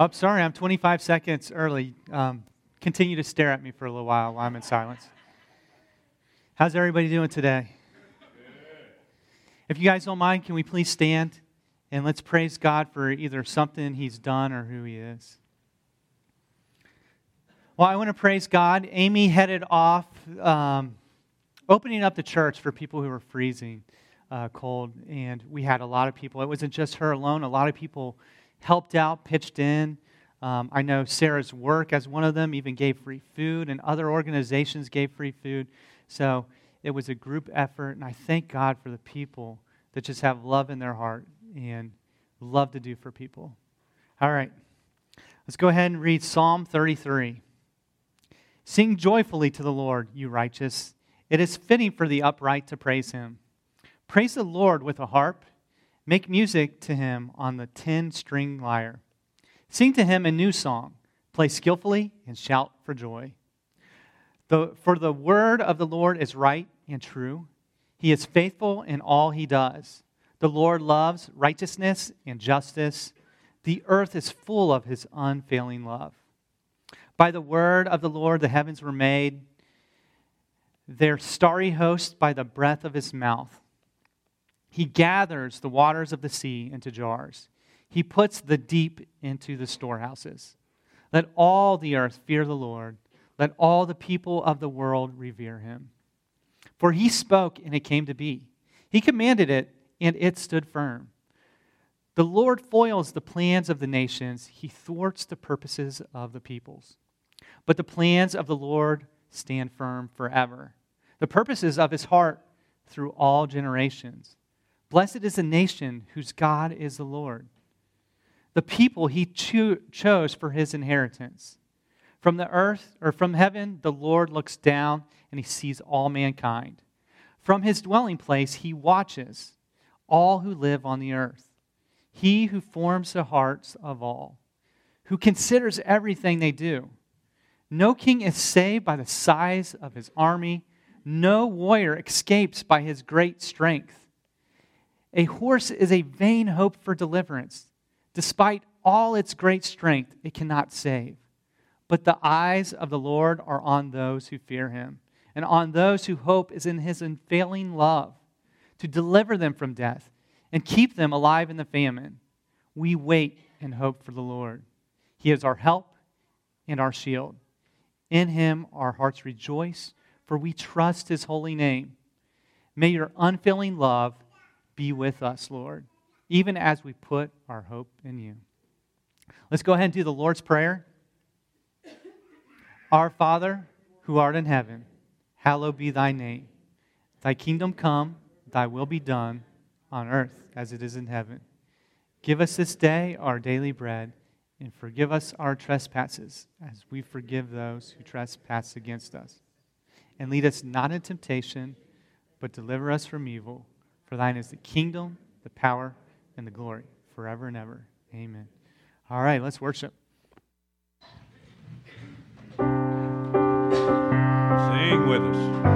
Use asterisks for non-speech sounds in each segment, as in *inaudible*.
Oh, sorry, I'm 25 seconds early. Um, continue to stare at me for a little while while I'm in silence. How's everybody doing today? If you guys don't mind, can we please stand and let's praise God for either something He's done or who He is? Well, I want to praise God. Amy headed off, um, opening up the church for people who were freezing uh, cold, and we had a lot of people. It wasn't just her alone, a lot of people helped out, pitched in. Um, I know Sarah's work as one of them even gave free food, and other organizations gave free food. So it was a group effort, and I thank God for the people that just have love in their heart and love to do for people. All right, let's go ahead and read Psalm 33. Sing joyfully to the Lord, you righteous. It is fitting for the upright to praise him. Praise the Lord with a harp. Make music to him on the ten string lyre. Sing to him a new song. Play skillfully and shout for joy. The, for the word of the Lord is right and true. He is faithful in all he does. The Lord loves righteousness and justice. The earth is full of his unfailing love. By the word of the Lord the heavens were made, their starry host by the breath of his mouth. He gathers the waters of the sea into jars. He puts the deep into the storehouses. Let all the earth fear the Lord. Let all the people of the world revere him. For he spoke, and it came to be. He commanded it, and it stood firm. The Lord foils the plans of the nations, he thwarts the purposes of the peoples. But the plans of the Lord stand firm forever, the purposes of his heart through all generations. Blessed is the nation whose God is the Lord, the people he cho- chose for his inheritance. From the earth or from heaven, the Lord looks down and he sees all mankind. From his dwelling place, he watches all who live on the earth. He who forms the hearts of all, who considers everything they do. No king is saved by the size of his army, no warrior escapes by his great strength. A horse is a vain hope for deliverance. Despite all its great strength, it cannot save. But the eyes of the Lord are on those who fear him, and on those who hope is in his unfailing love, to deliver them from death and keep them alive in the famine. We wait and hope for the Lord. He is our help and our shield. In him our hearts rejoice, for we trust his holy name. May your unfailing love be with us, Lord, even as we put our hope in you. Let's go ahead and do the Lord's Prayer. Our Father, who art in heaven, hallowed be thy name. Thy kingdom come, thy will be done, on earth as it is in heaven. Give us this day our daily bread, and forgive us our trespasses, as we forgive those who trespass against us. And lead us not into temptation, but deliver us from evil. For thine is the kingdom, the power, and the glory forever and ever. Amen. All right, let's worship. Sing with us.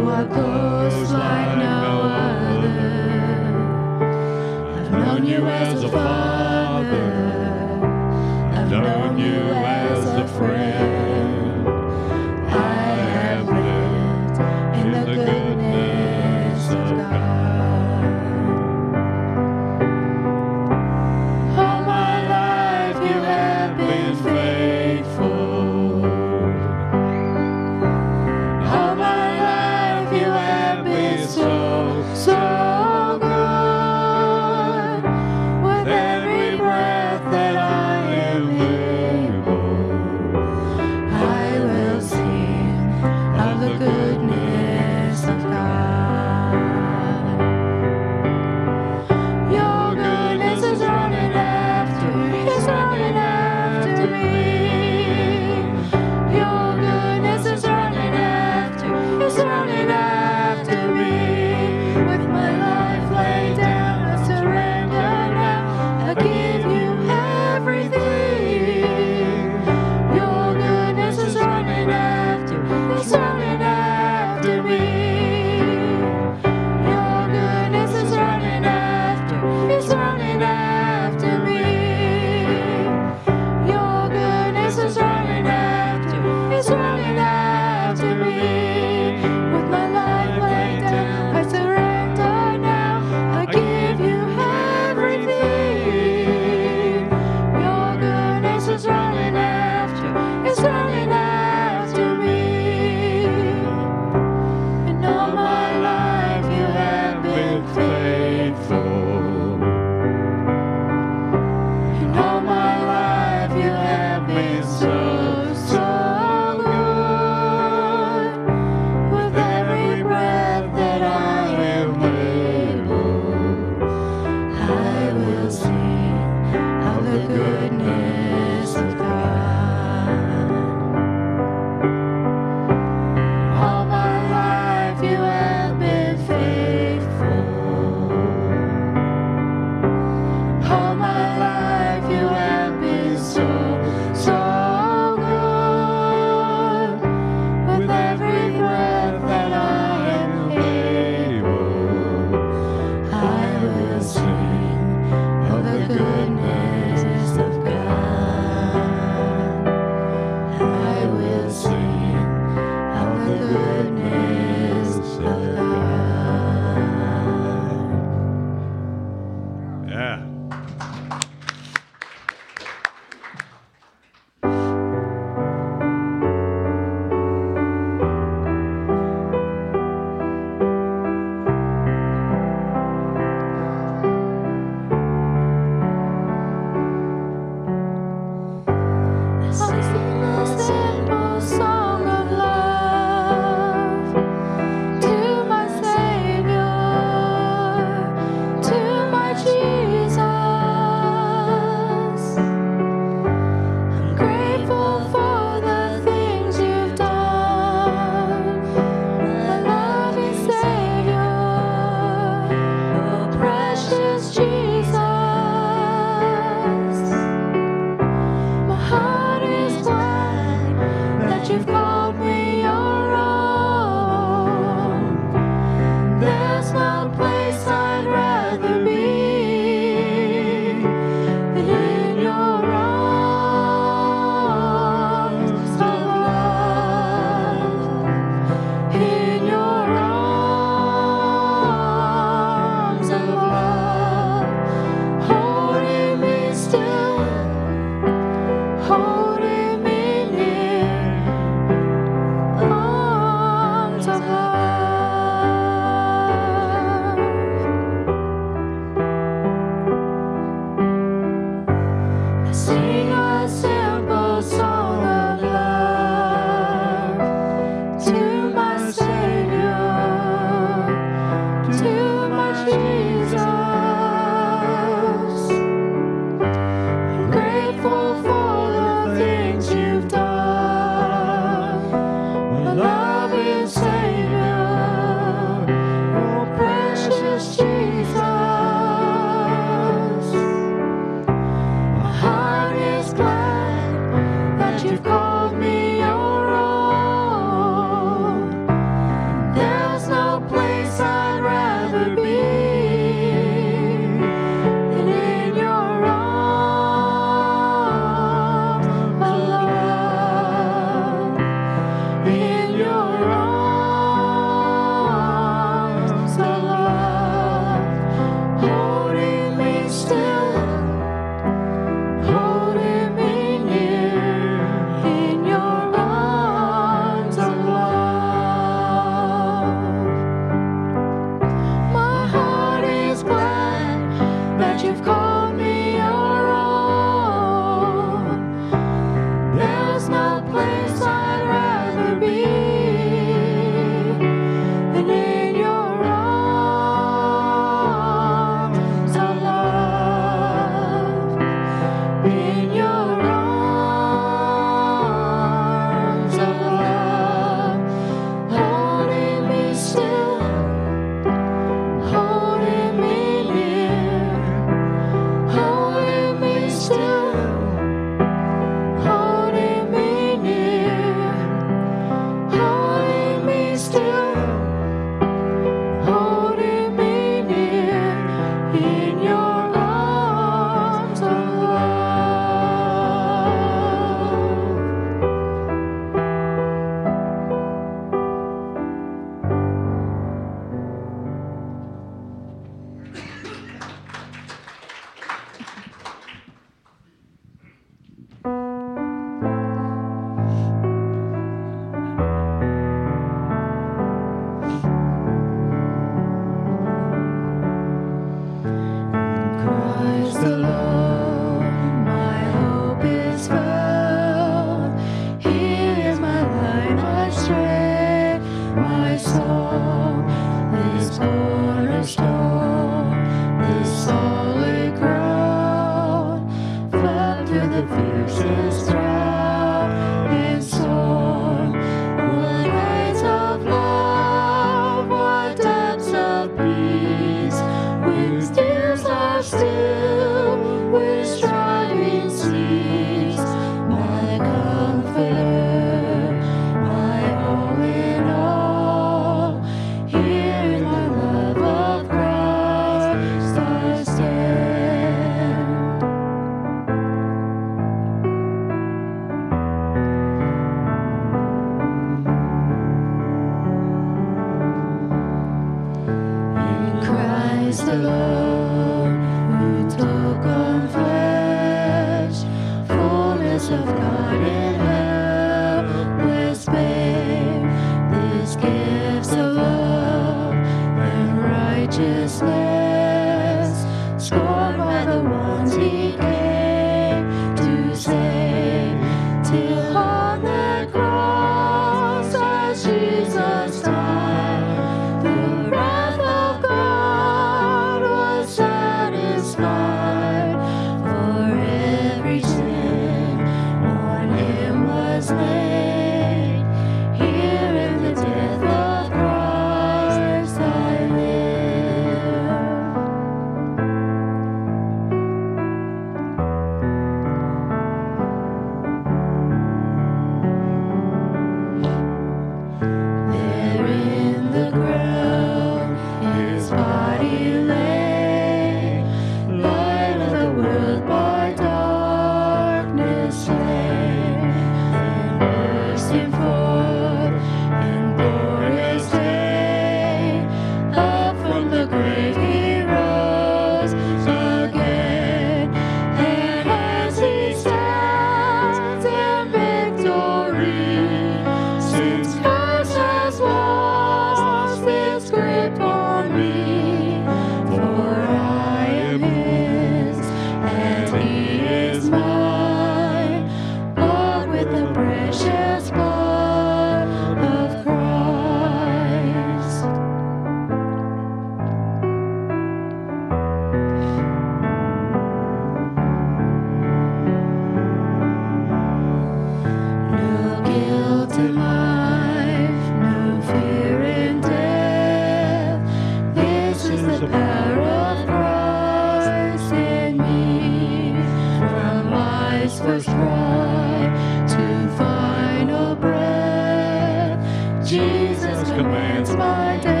First cry to final breath, Jesus commands my destiny.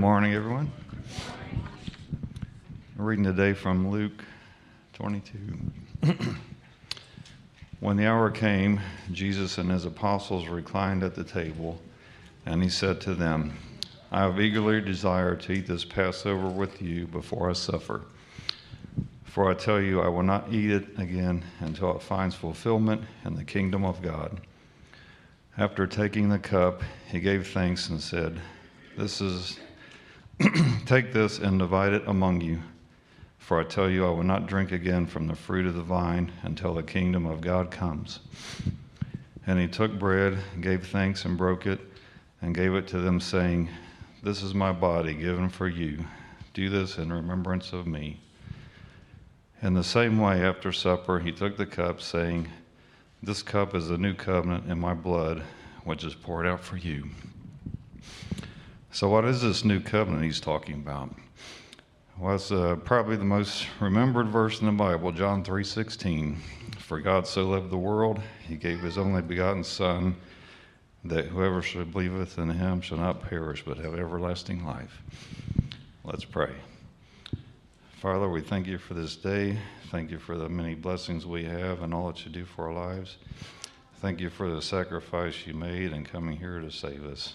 Morning, everyone. I'm reading today from Luke 22. *clears throat* when the hour came, Jesus and his apostles reclined at the table, and he said to them, I have eagerly desired to eat this Passover with you before I suffer. For I tell you, I will not eat it again until it finds fulfillment in the kingdom of God. After taking the cup, he gave thanks and said, This is *clears throat* Take this and divide it among you. For I tell you, I will not drink again from the fruit of the vine until the kingdom of God comes. And he took bread, gave thanks, and broke it, and gave it to them, saying, This is my body given for you. Do this in remembrance of me. In the same way, after supper, he took the cup, saying, This cup is the new covenant in my blood, which is poured out for you. So, what is this new covenant he's talking about? Well, it's uh, probably the most remembered verse in the Bible, John 3:16. For God so loved the world, he gave his only begotten Son, that whoever should believeth in him shall not perish, but have everlasting life. Let's pray. Father, we thank you for this day. Thank you for the many blessings we have and all that you do for our lives. Thank you for the sacrifice you made in coming here to save us.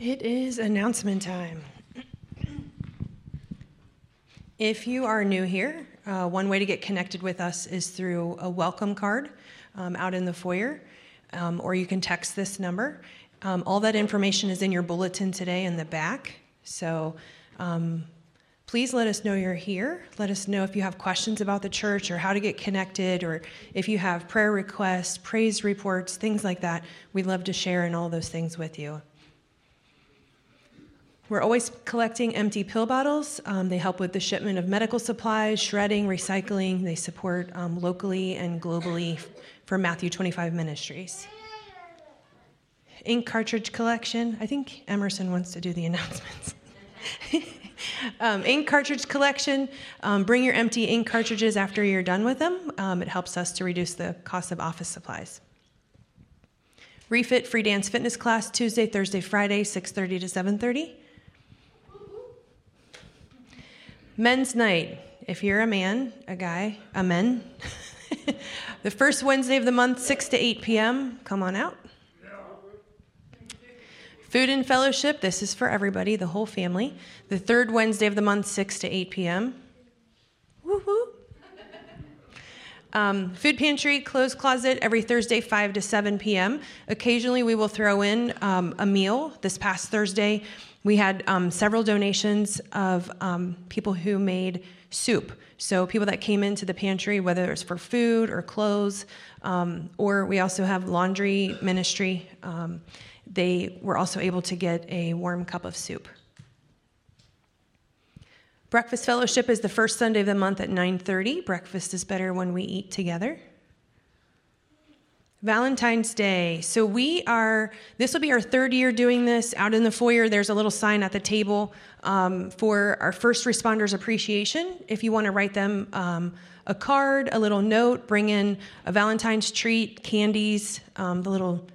It is announcement time. If you are new here, uh, one way to get connected with us is through a welcome card um, out in the foyer, um, or you can text this number. Um, all that information is in your bulletin today in the back. So um, please let us know you're here. Let us know if you have questions about the church or how to get connected, or if you have prayer requests, praise reports, things like that. We'd love to share in all those things with you. We're always collecting empty pill bottles. Um, they help with the shipment of medical supplies, shredding, recycling. They support um, locally and globally for Matthew 25 Ministries. Ink cartridge collection. I think Emerson wants to do the *laughs* announcements. um, ink cartridge collection. Um, bring your empty ink cartridges after you're done with them. Um, it helps us to reduce the cost of office supplies. Refit free dance fitness class Tuesday, Thursday, Friday, 6:30 to 7:30. Men's night. If you're a man, a guy, a men, *laughs* the first Wednesday of the month, 6 to 8 p.m. Come on out. Food and fellowship. This is for everybody, the whole family. The third Wednesday of the month, 6 to 8 p.m. Woohoo! Um, food pantry, clothes closet every Thursday, 5 to 7 p.m. Occasionally, we will throw in um, a meal. This past Thursday, we had um, several donations of um, people who made soup. So, people that came into the pantry, whether it's for food or clothes, um, or we also have laundry ministry, um, they were also able to get a warm cup of soup. Breakfast fellowship is the first Sunday of the month at 9:30. Breakfast is better when we eat together. Valentine's Day. So we are, this will be our third year doing this. Out in the foyer, there's a little sign at the table um, for our first responders appreciation. If you want to write them um, a card, a little note, bring in a Valentine's treat, candies, um, the little,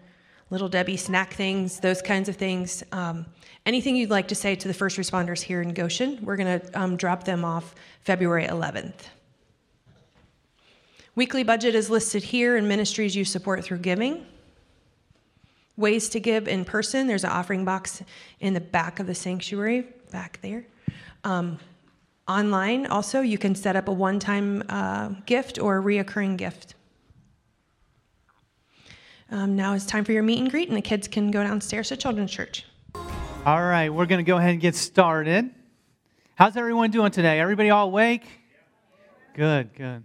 little Debbie snack things, those kinds of things. Um, anything you'd like to say to the first responders here in Goshen, we're going to um, drop them off February 11th. Weekly budget is listed here in ministries you support through giving. Ways to give in person there's an offering box in the back of the sanctuary, back there. Um, online, also, you can set up a one time uh, gift or a reoccurring gift. Um, now it's time for your meet and greet, and the kids can go downstairs to Children's Church. All right, we're going to go ahead and get started. How's everyone doing today? Everybody all awake? Good, good.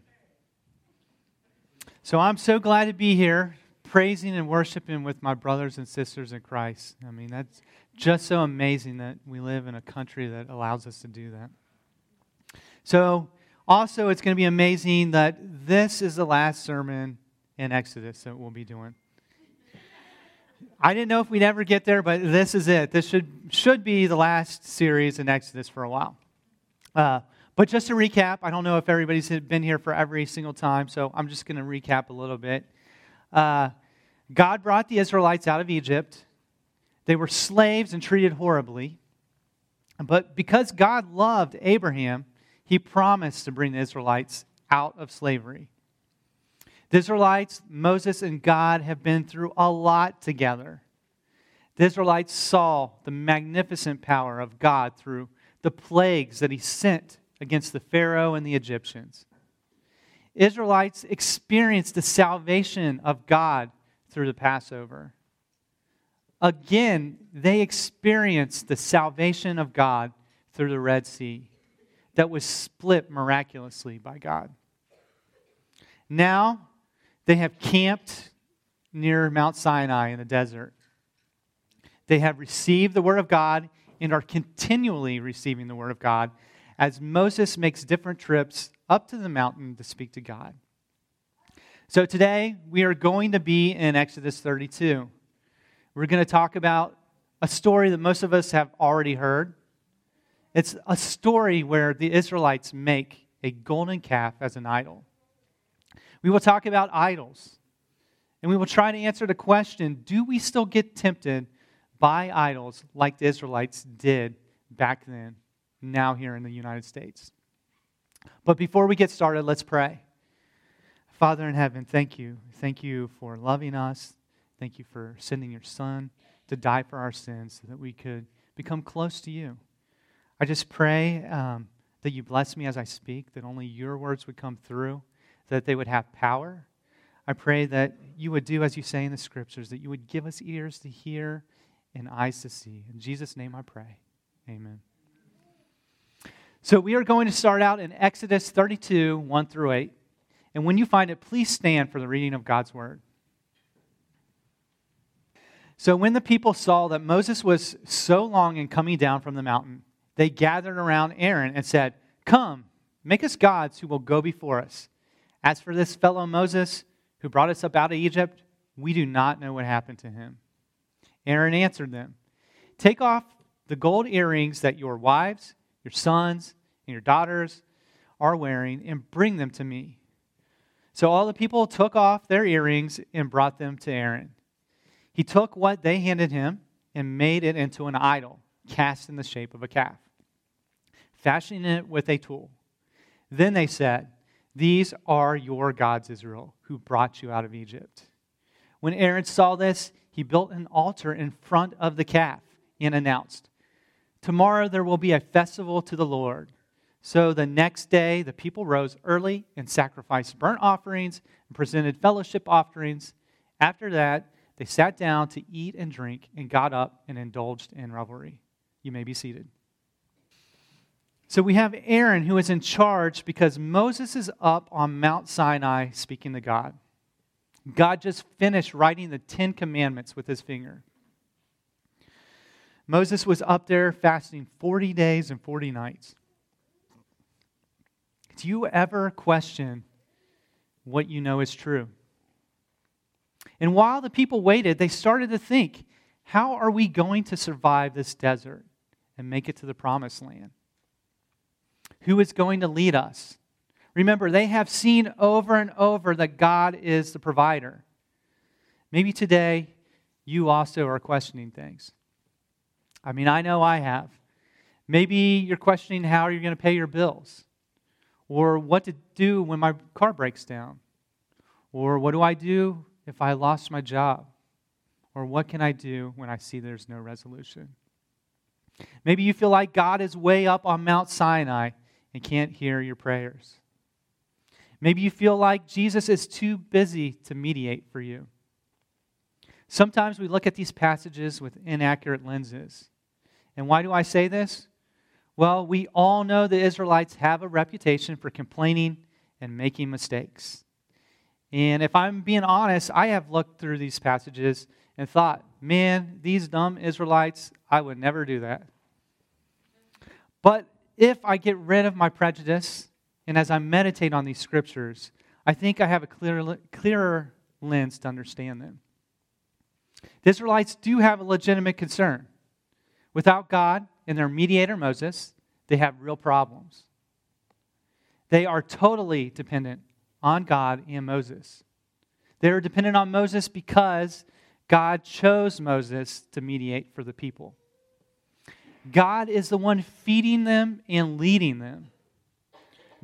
So I'm so glad to be here praising and worshiping with my brothers and sisters in Christ. I mean, that's just so amazing that we live in a country that allows us to do that. So, also, it's going to be amazing that this is the last sermon in Exodus that we'll be doing. I didn't know if we'd ever get there, but this is it. This should, should be the last series in Exodus for a while. Uh, but just to recap, I don't know if everybody's been here for every single time, so I'm just going to recap a little bit. Uh, God brought the Israelites out of Egypt. They were slaves and treated horribly. But because God loved Abraham, he promised to bring the Israelites out of slavery. The Israelites, Moses, and God have been through a lot together. The Israelites saw the magnificent power of God through the plagues that he sent against the Pharaoh and the Egyptians. Israelites experienced the salvation of God through the Passover. Again, they experienced the salvation of God through the Red Sea that was split miraculously by God. Now, they have camped near Mount Sinai in the desert. They have received the Word of God and are continually receiving the Word of God as Moses makes different trips up to the mountain to speak to God. So today we are going to be in Exodus 32. We're going to talk about a story that most of us have already heard. It's a story where the Israelites make a golden calf as an idol. We will talk about idols, and we will try to answer the question do we still get tempted by idols like the Israelites did back then? Now here in the United States. But before we get started, let's pray. Father in heaven, thank you. Thank you for loving us. Thank you for sending your son to die for our sins so that we could become close to you. I just pray um, that you bless me as I speak, that only your words would come through, that they would have power. I pray that you would do as you say in the scriptures, that you would give us ears to hear and eyes to see. In Jesus' name I pray. Amen. So we are going to start out in Exodus 32, 1 through 8. And when you find it, please stand for the reading of God's word. So when the people saw that Moses was so long in coming down from the mountain, they gathered around Aaron and said, Come, make us gods who will go before us. As for this fellow Moses who brought us up out of Egypt, we do not know what happened to him. Aaron answered them, Take off the gold earrings that your wives, your sons, and your daughters are wearing and bring them to me. So all the people took off their earrings and brought them to Aaron. He took what they handed him and made it into an idol cast in the shape of a calf, fashioning it with a tool. Then they said, These are your gods, Israel, who brought you out of Egypt. When Aaron saw this, he built an altar in front of the calf and announced, Tomorrow there will be a festival to the Lord. So the next day, the people rose early and sacrificed burnt offerings and presented fellowship offerings. After that, they sat down to eat and drink and got up and indulged in revelry. You may be seated. So we have Aaron who is in charge because Moses is up on Mount Sinai speaking to God. God just finished writing the Ten Commandments with his finger. Moses was up there fasting 40 days and 40 nights. Do you ever question what you know is true? And while the people waited, they started to think, how are we going to survive this desert and make it to the promised land? Who is going to lead us? Remember, they have seen over and over that God is the provider. Maybe today you also are questioning things. I mean, I know I have. Maybe you're questioning how you're going to pay your bills, or what to do when my car breaks down, or what do I do if I lost my job, or what can I do when I see there's no resolution. Maybe you feel like God is way up on Mount Sinai and can't hear your prayers. Maybe you feel like Jesus is too busy to mediate for you. Sometimes we look at these passages with inaccurate lenses. And why do I say this? Well, we all know the Israelites have a reputation for complaining and making mistakes. And if I'm being honest, I have looked through these passages and thought, man, these dumb Israelites, I would never do that. But if I get rid of my prejudice and as I meditate on these scriptures, I think I have a clear, clearer lens to understand them. The Israelites do have a legitimate concern. Without God and their mediator Moses, they have real problems. They are totally dependent on God and Moses. They are dependent on Moses because God chose Moses to mediate for the people. God is the one feeding them and leading them.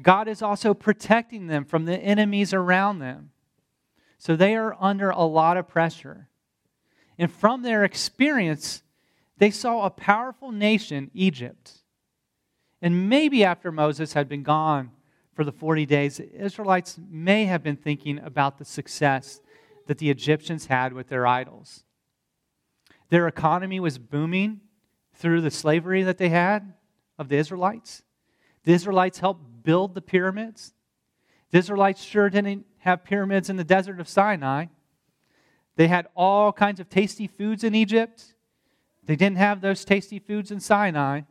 God is also protecting them from the enemies around them. So they are under a lot of pressure. And from their experience, they saw a powerful nation, Egypt. And maybe after Moses had been gone for the 40 days, the Israelites may have been thinking about the success that the Egyptians had with their idols. Their economy was booming through the slavery that they had of the Israelites. The Israelites helped build the pyramids. The Israelites sure didn't have pyramids in the desert of Sinai. They had all kinds of tasty foods in Egypt. They didn't have those tasty foods in Sinai.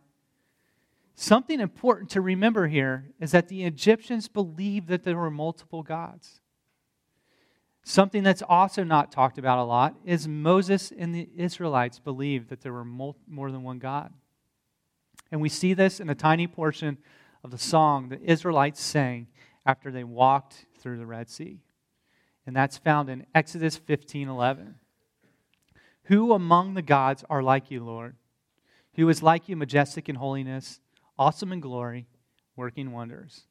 Something important to remember here is that the Egyptians believed that there were multiple gods. Something that's also not talked about a lot is Moses and the Israelites believed that there were more than one God. And we see this in a tiny portion of the song the Israelites sang after they walked through the Red Sea. And that's found in Exodus 15 11. Who among the gods are like you, Lord? Who is like you, majestic in holiness, awesome in glory, working wonders?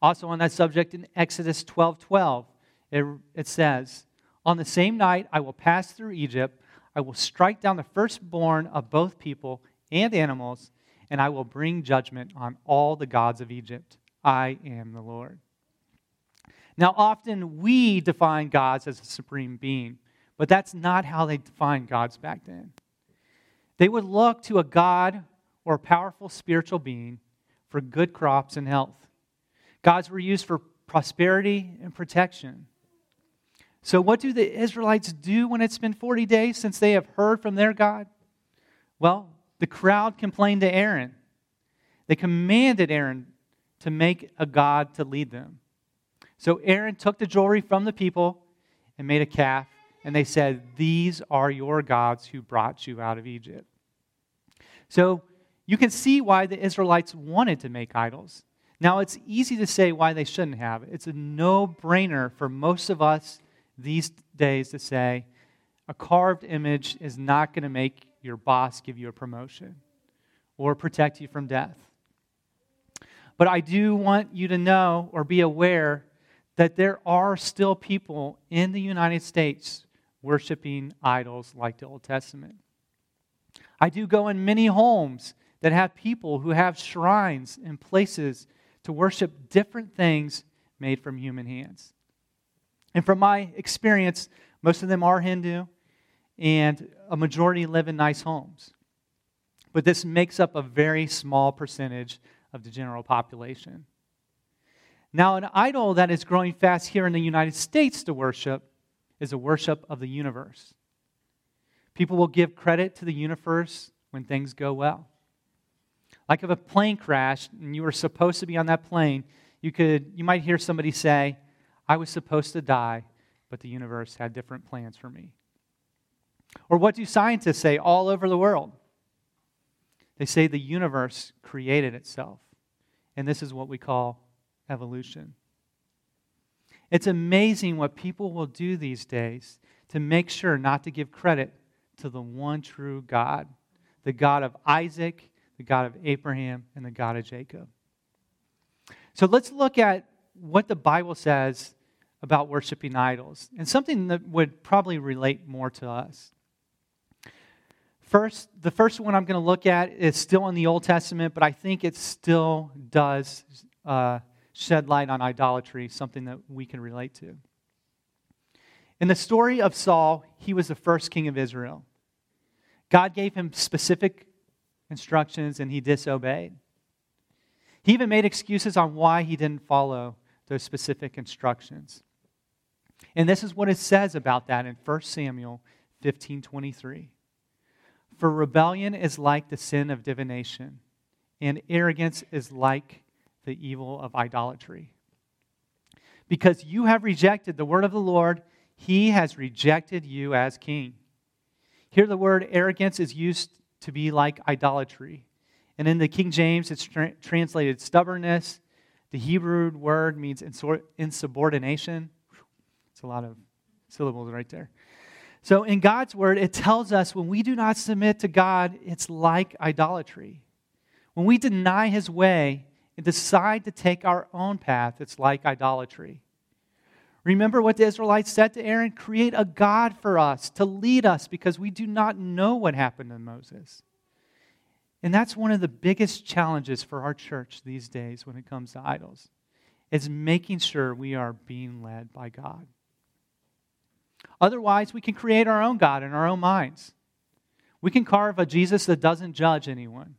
Also, on that subject, in Exodus 12 12, it, it says, On the same night I will pass through Egypt, I will strike down the firstborn of both people and animals, and I will bring judgment on all the gods of Egypt. I am the Lord. Now, often we define gods as a supreme being, but that's not how they defined gods back then. They would look to a God or a powerful spiritual being for good crops and health. Gods were used for prosperity and protection. So, what do the Israelites do when it's been 40 days since they have heard from their God? Well, the crowd complained to Aaron. They commanded Aaron to make a God to lead them. So Aaron took the jewelry from the people and made a calf, and they said, These are your gods who brought you out of Egypt. So you can see why the Israelites wanted to make idols. Now, it's easy to say why they shouldn't have. It's a no brainer for most of us these days to say a carved image is not going to make your boss give you a promotion or protect you from death. But I do want you to know or be aware that there are still people in the United States worshiping idols like the Old Testament. I do go in many homes that have people who have shrines and places to worship different things made from human hands. And from my experience, most of them are Hindu, and a majority live in nice homes. But this makes up a very small percentage of the general population. Now, an idol that is growing fast here in the United States to worship is a worship of the universe. People will give credit to the universe when things go well. Like if a plane crashed and you were supposed to be on that plane, you, could, you might hear somebody say, I was supposed to die, but the universe had different plans for me. Or what do scientists say all over the world? They say the universe created itself. And this is what we call evolution. It's amazing what people will do these days to make sure not to give credit to the one true God, the God of Isaac, the God of Abraham, and the God of Jacob. So let's look at what the Bible says about worshiping idols and something that would probably relate more to us. First, the first one I'm going to look at is still in the Old Testament, but I think it still does uh, shed light on idolatry, something that we can relate to. In the story of Saul, he was the first king of Israel. God gave him specific instructions and he disobeyed. He even made excuses on why he didn't follow those specific instructions. And this is what it says about that in 1 Samuel 15:23. For rebellion is like the sin of divination, and arrogance is like the evil of idolatry. Because you have rejected the word of the Lord, he has rejected you as king. Here, the word arrogance is used to be like idolatry. And in the King James, it's tra- translated stubbornness. The Hebrew word means insubordination. It's a lot of syllables right there. So, in God's word, it tells us when we do not submit to God, it's like idolatry. When we deny his way, and decide to take our own path, it's like idolatry. Remember what the Israelites said to Aaron? Create a God for us to lead us because we do not know what happened to Moses. And that's one of the biggest challenges for our church these days when it comes to idols, is making sure we are being led by God. Otherwise, we can create our own God in our own minds. We can carve a Jesus that doesn't judge anyone.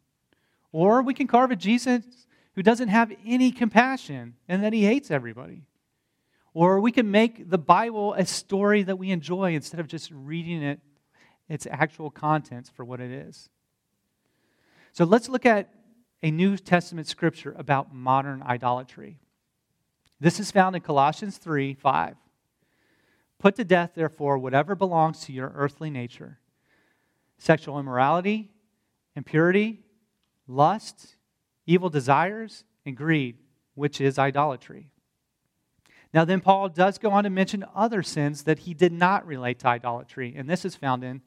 Or we can carve a Jesus who doesn't have any compassion and that he hates everybody. Or we can make the Bible a story that we enjoy instead of just reading it, its actual contents for what it is. So let's look at a New Testament scripture about modern idolatry. This is found in Colossians 3 5. Put to death, therefore, whatever belongs to your earthly nature sexual immorality, impurity, lust, evil desires, and greed, which is idolatry. Now, then, Paul does go on to mention other sins that he did not relate to idolatry, and this is found in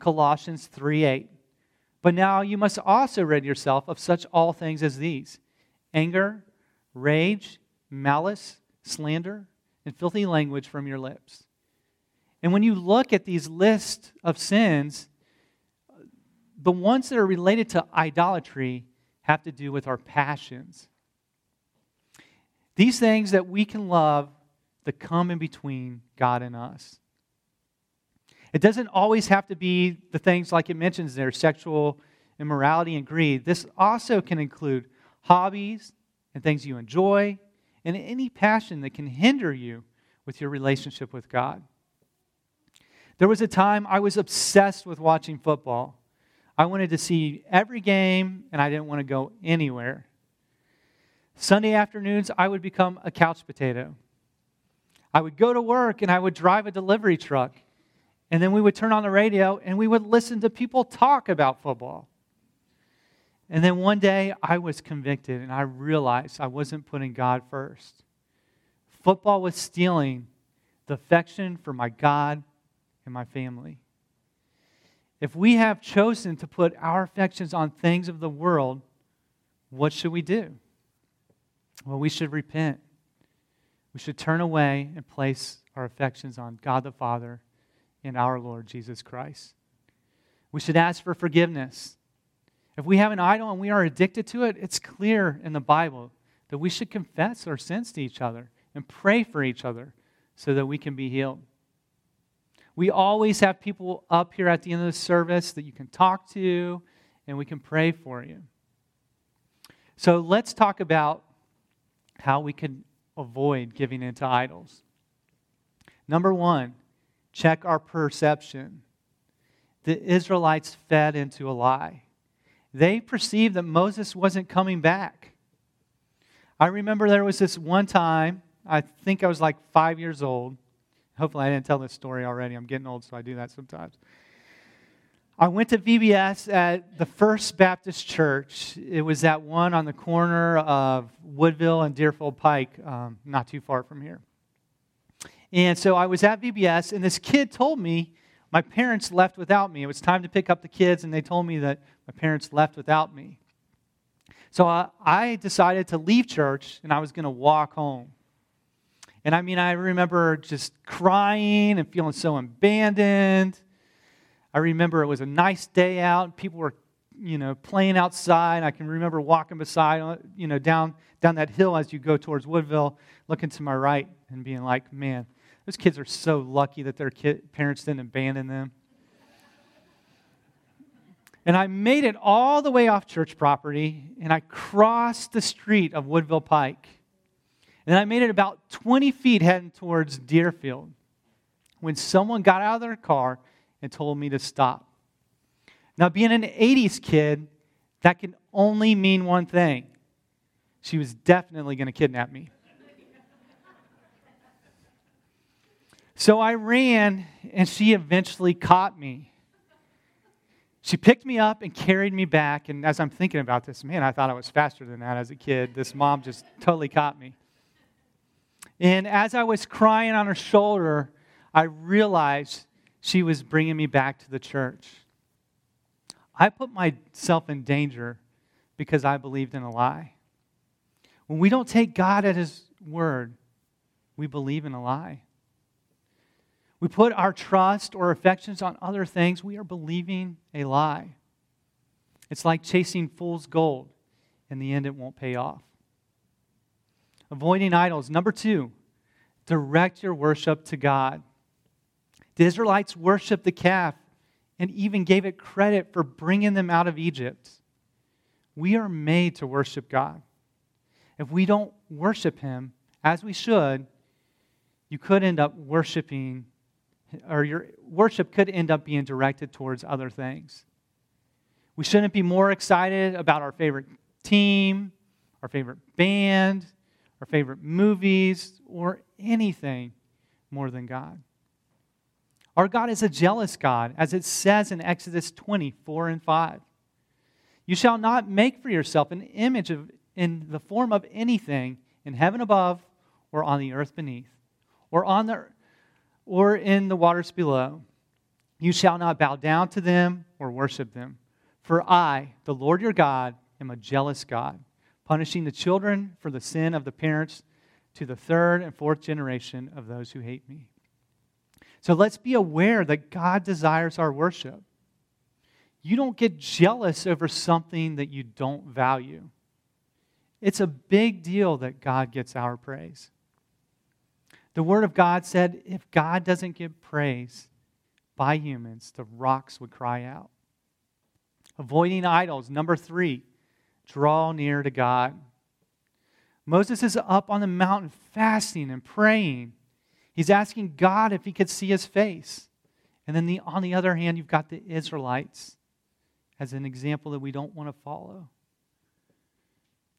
Colossians 3 8. But now you must also rid yourself of such all things as these anger, rage, malice, slander, and filthy language from your lips. And when you look at these lists of sins, the ones that are related to idolatry have to do with our passions. These things that we can love that come in between God and us. It doesn't always have to be the things like it mentions there sexual immorality and greed. This also can include hobbies and things you enjoy and any passion that can hinder you with your relationship with God. There was a time I was obsessed with watching football. I wanted to see every game and I didn't want to go anywhere. Sunday afternoons, I would become a couch potato. I would go to work and I would drive a delivery truck. And then we would turn on the radio and we would listen to people talk about football. And then one day I was convicted and I realized I wasn't putting God first. Football was stealing the affection for my God and my family. If we have chosen to put our affections on things of the world, what should we do? Well, we should repent. We should turn away and place our affections on God the Father and our Lord Jesus Christ. We should ask for forgiveness. If we have an idol and we are addicted to it, it's clear in the Bible that we should confess our sins to each other and pray for each other so that we can be healed. We always have people up here at the end of the service that you can talk to and we can pray for you. So let's talk about how we can avoid giving into idols. Number one, check our perception. The Israelites fed into a lie. They perceived that Moses wasn't coming back. I remember there was this one time, I think I was like five years old. Hopefully, I didn't tell this story already. I'm getting old, so I do that sometimes. I went to VBS at the First Baptist Church. It was that one on the corner of Woodville and Deerfield Pike, um, not too far from here. And so I was at VBS, and this kid told me my parents left without me. It was time to pick up the kids, and they told me that my parents left without me. So I, I decided to leave church, and I was going to walk home. And I mean, I remember just crying and feeling so abandoned. I remember it was a nice day out. People were, you know, playing outside. I can remember walking beside, uh, you know, down, down that hill as you go towards Woodville, looking to my right and being like, man, those kids are so lucky that their kid, parents didn't abandon them. And I made it all the way off church property, and I crossed the street of Woodville Pike. And I made it about 20 feet heading towards Deerfield when someone got out of their car and told me to stop. Now, being an 80s kid, that can only mean one thing she was definitely going to kidnap me. so I ran, and she eventually caught me. She picked me up and carried me back. And as I'm thinking about this, man, I thought I was faster than that as a kid. This mom just totally caught me. And as I was crying on her shoulder, I realized she was bringing me back to the church. I put myself in danger because I believed in a lie. When we don't take God at His word, we believe in a lie. We put our trust or affections on other things, we are believing a lie. It's like chasing fool's gold. In the end, it won't pay off. Avoiding idols. Number two, direct your worship to God. The Israelites worshiped the calf and even gave it credit for bringing them out of Egypt. We are made to worship God. If we don't worship Him as we should, you could end up worshiping, or your worship could end up being directed towards other things. We shouldn't be more excited about our favorite team, our favorite band, our favorite movies, or anything more than God. Our God is a jealous God, as it says in Exodus 24 and 5. You shall not make for yourself an image of, in the form of anything in heaven above, or on the earth beneath, or, on the, or in the waters below. You shall not bow down to them or worship them. For I, the Lord your God, am a jealous God, punishing the children for the sin of the parents to the third and fourth generation of those who hate me So let's be aware that God desires our worship. You don't get jealous over something that you don't value. It's a big deal that God gets our praise. The Word of God said if God doesn't get praise by humans, the rocks would cry out. Avoiding idols. Number three, draw near to God. Moses is up on the mountain fasting and praying. He's asking God if he could see his face. And then the, on the other hand, you've got the Israelites as an example that we don't want to follow.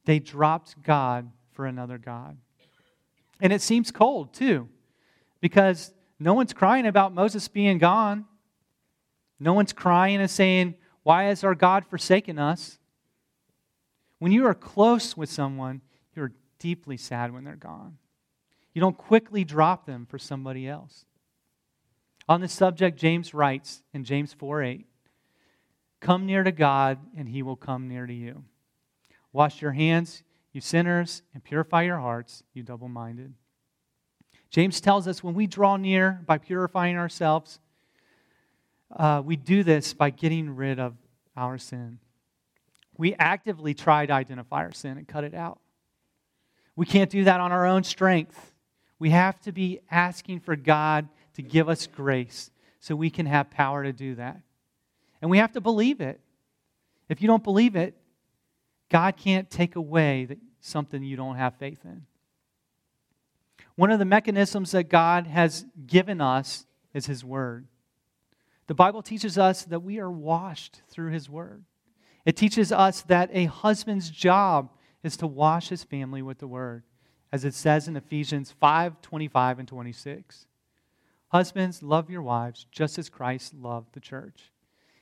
They dropped God for another God. And it seems cold, too, because no one's crying about Moses being gone. No one's crying and saying, Why has our God forsaken us? When you are close with someone, you're deeply sad when they're gone. You don't quickly drop them for somebody else. On this subject, James writes in James 4 8, Come near to God, and he will come near to you. Wash your hands, you sinners, and purify your hearts, you double minded. James tells us when we draw near by purifying ourselves, uh, we do this by getting rid of our sin. We actively try to identify our sin and cut it out. We can't do that on our own strength. We have to be asking for God to give us grace so we can have power to do that. And we have to believe it. If you don't believe it, God can't take away something you don't have faith in. One of the mechanisms that God has given us is His Word. The Bible teaches us that we are washed through His Word. It teaches us that a husband's job is to wash his family with the Word, as it says in Ephesians 5 25 and 26. Husbands, love your wives just as Christ loved the church.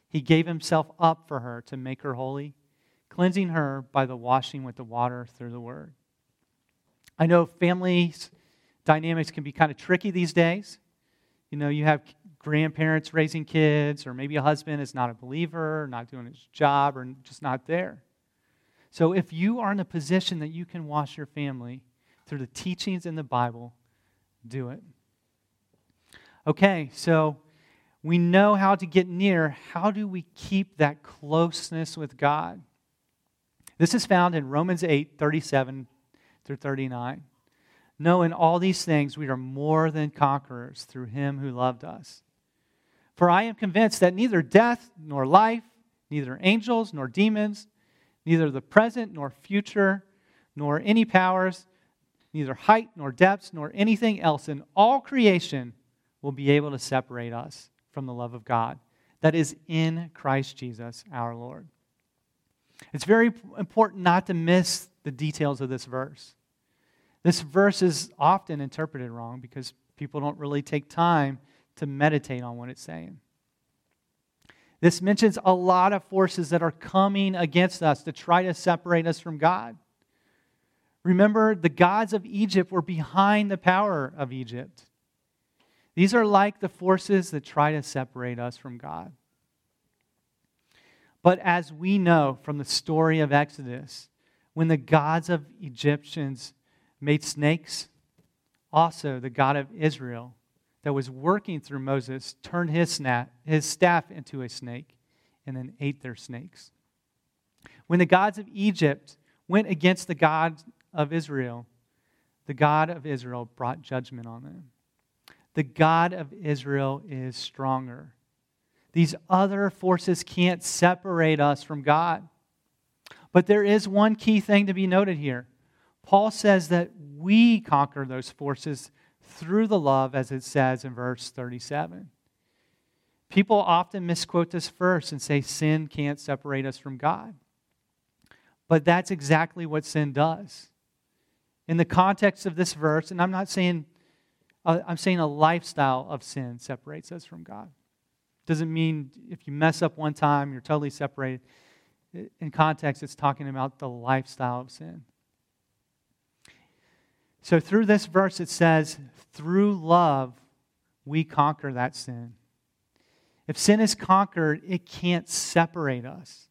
He gave himself up for her to make her holy, cleansing her by the washing with the water through the Word. I know families dynamics can be kind of tricky these days. You know, you have grandparents raising kids, or maybe a husband is not a believer, not doing his job, or just not there. So if you are in a position that you can wash your family through the teachings in the Bible, do it. Okay, so we know how to get near. How do we keep that closeness with God? This is found in Romans 8 37 through 39. No, in all these things we are more than conquerors through him who loved us. For I am convinced that neither death nor life, neither angels nor demons, neither the present nor future, nor any powers, neither height nor depths, nor anything else in all creation will be able to separate us from the love of God that is in Christ Jesus our Lord. It's very important not to miss the details of this verse. This verse is often interpreted wrong because people don't really take time to meditate on what it's saying. This mentions a lot of forces that are coming against us to try to separate us from God. Remember, the gods of Egypt were behind the power of Egypt. These are like the forces that try to separate us from God. But as we know from the story of Exodus, when the gods of Egyptians made snakes. Also, the God of Israel that was working through Moses turned his, snap, his staff into a snake and then ate their snakes. When the gods of Egypt went against the God of Israel, the God of Israel brought judgment on them. The God of Israel is stronger. These other forces can't separate us from God. But there is one key thing to be noted here Paul says that we conquer those forces through the love, as it says in verse 37. People often misquote this verse and say sin can't separate us from God. But that's exactly what sin does. In the context of this verse, and I'm not saying, uh, I'm saying a lifestyle of sin separates us from God. Doesn't mean if you mess up one time, you're totally separated. In context, it's talking about the lifestyle of sin. So, through this verse, it says, through love, we conquer that sin. If sin is conquered, it can't separate us.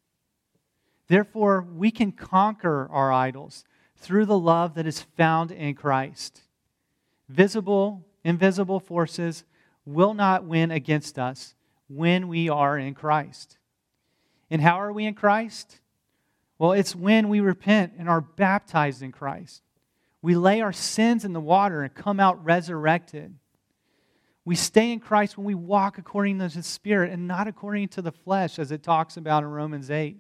Therefore, we can conquer our idols through the love that is found in Christ. Visible, invisible forces will not win against us when we are in Christ. And how are we in Christ? Well, it's when we repent and are baptized in Christ. We lay our sins in the water and come out resurrected. We stay in Christ when we walk according to the Spirit and not according to the flesh, as it talks about in Romans 8.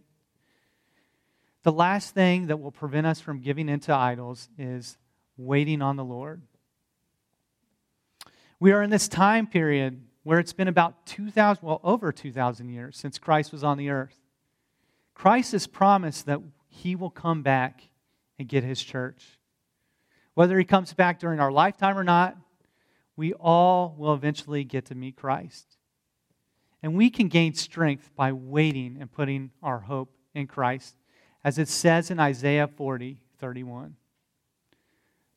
The last thing that will prevent us from giving into idols is waiting on the Lord. We are in this time period where it's been about 2,000, well, over 2,000 years since Christ was on the earth. Christ has promised that he will come back and get his church. Whether he comes back during our lifetime or not, we all will eventually get to meet Christ. And we can gain strength by waiting and putting our hope in Christ, as it says in Isaiah 40 31.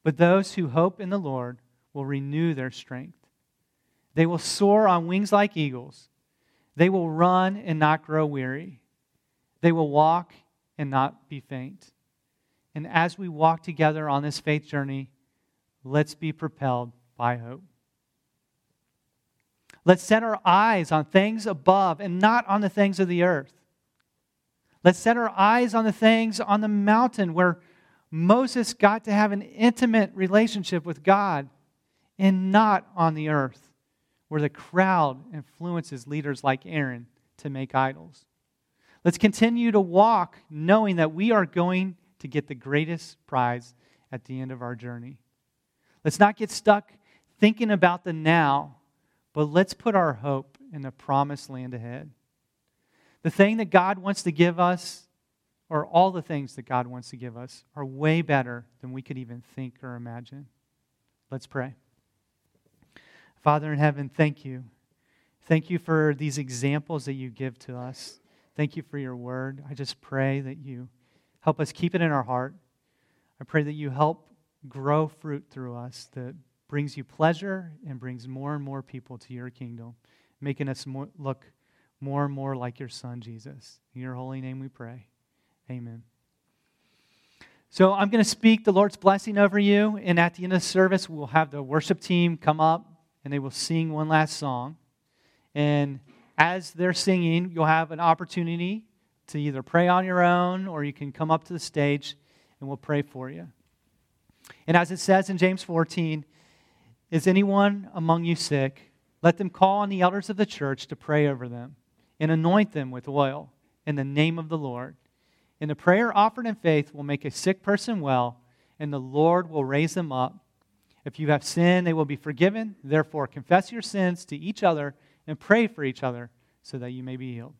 But those who hope in the Lord will renew their strength. They will soar on wings like eagles. They will run and not grow weary. They will walk and not be faint. And as we walk together on this faith journey, let's be propelled by hope. Let's set our eyes on things above and not on the things of the earth. Let's set our eyes on the things on the mountain where Moses got to have an intimate relationship with God and not on the earth where the crowd influences leaders like Aaron to make idols. Let's continue to walk knowing that we are going to get the greatest prize at the end of our journey. Let's not get stuck thinking about the now, but let's put our hope in the promised land ahead. The thing that God wants to give us, or all the things that God wants to give us, are way better than we could even think or imagine. Let's pray. Father in heaven, thank you. Thank you for these examples that you give to us. Thank you for your word. I just pray that you help us keep it in our heart. I pray that you help grow fruit through us that brings you pleasure and brings more and more people to your kingdom, making us more, look more and more like your son, Jesus. In your holy name we pray. Amen. So I'm going to speak the Lord's blessing over you, and at the end of the service, we'll have the worship team come up and they will sing one last song. And as they're singing, you'll have an opportunity to either pray on your own or you can come up to the stage and we'll pray for you. And as it says in James 14, is anyone among you sick? Let them call on the elders of the church to pray over them and anoint them with oil in the name of the Lord. And the prayer offered in faith will make a sick person well, and the Lord will raise them up. If you have sinned, they will be forgiven. Therefore, confess your sins to each other and pray for each other so that you may be healed.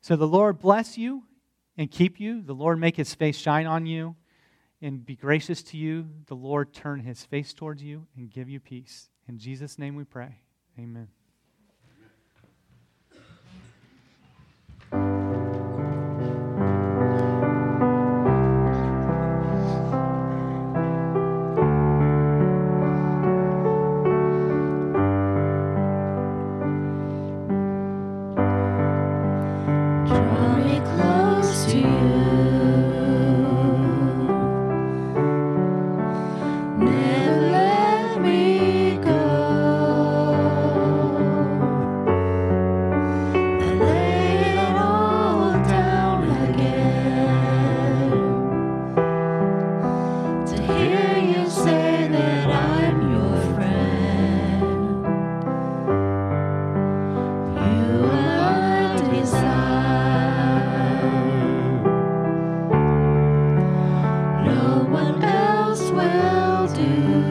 So the Lord bless you and keep you. The Lord make his face shine on you and be gracious to you. The Lord turn his face towards you and give you peace. In Jesus' name we pray. Amen. One else will do.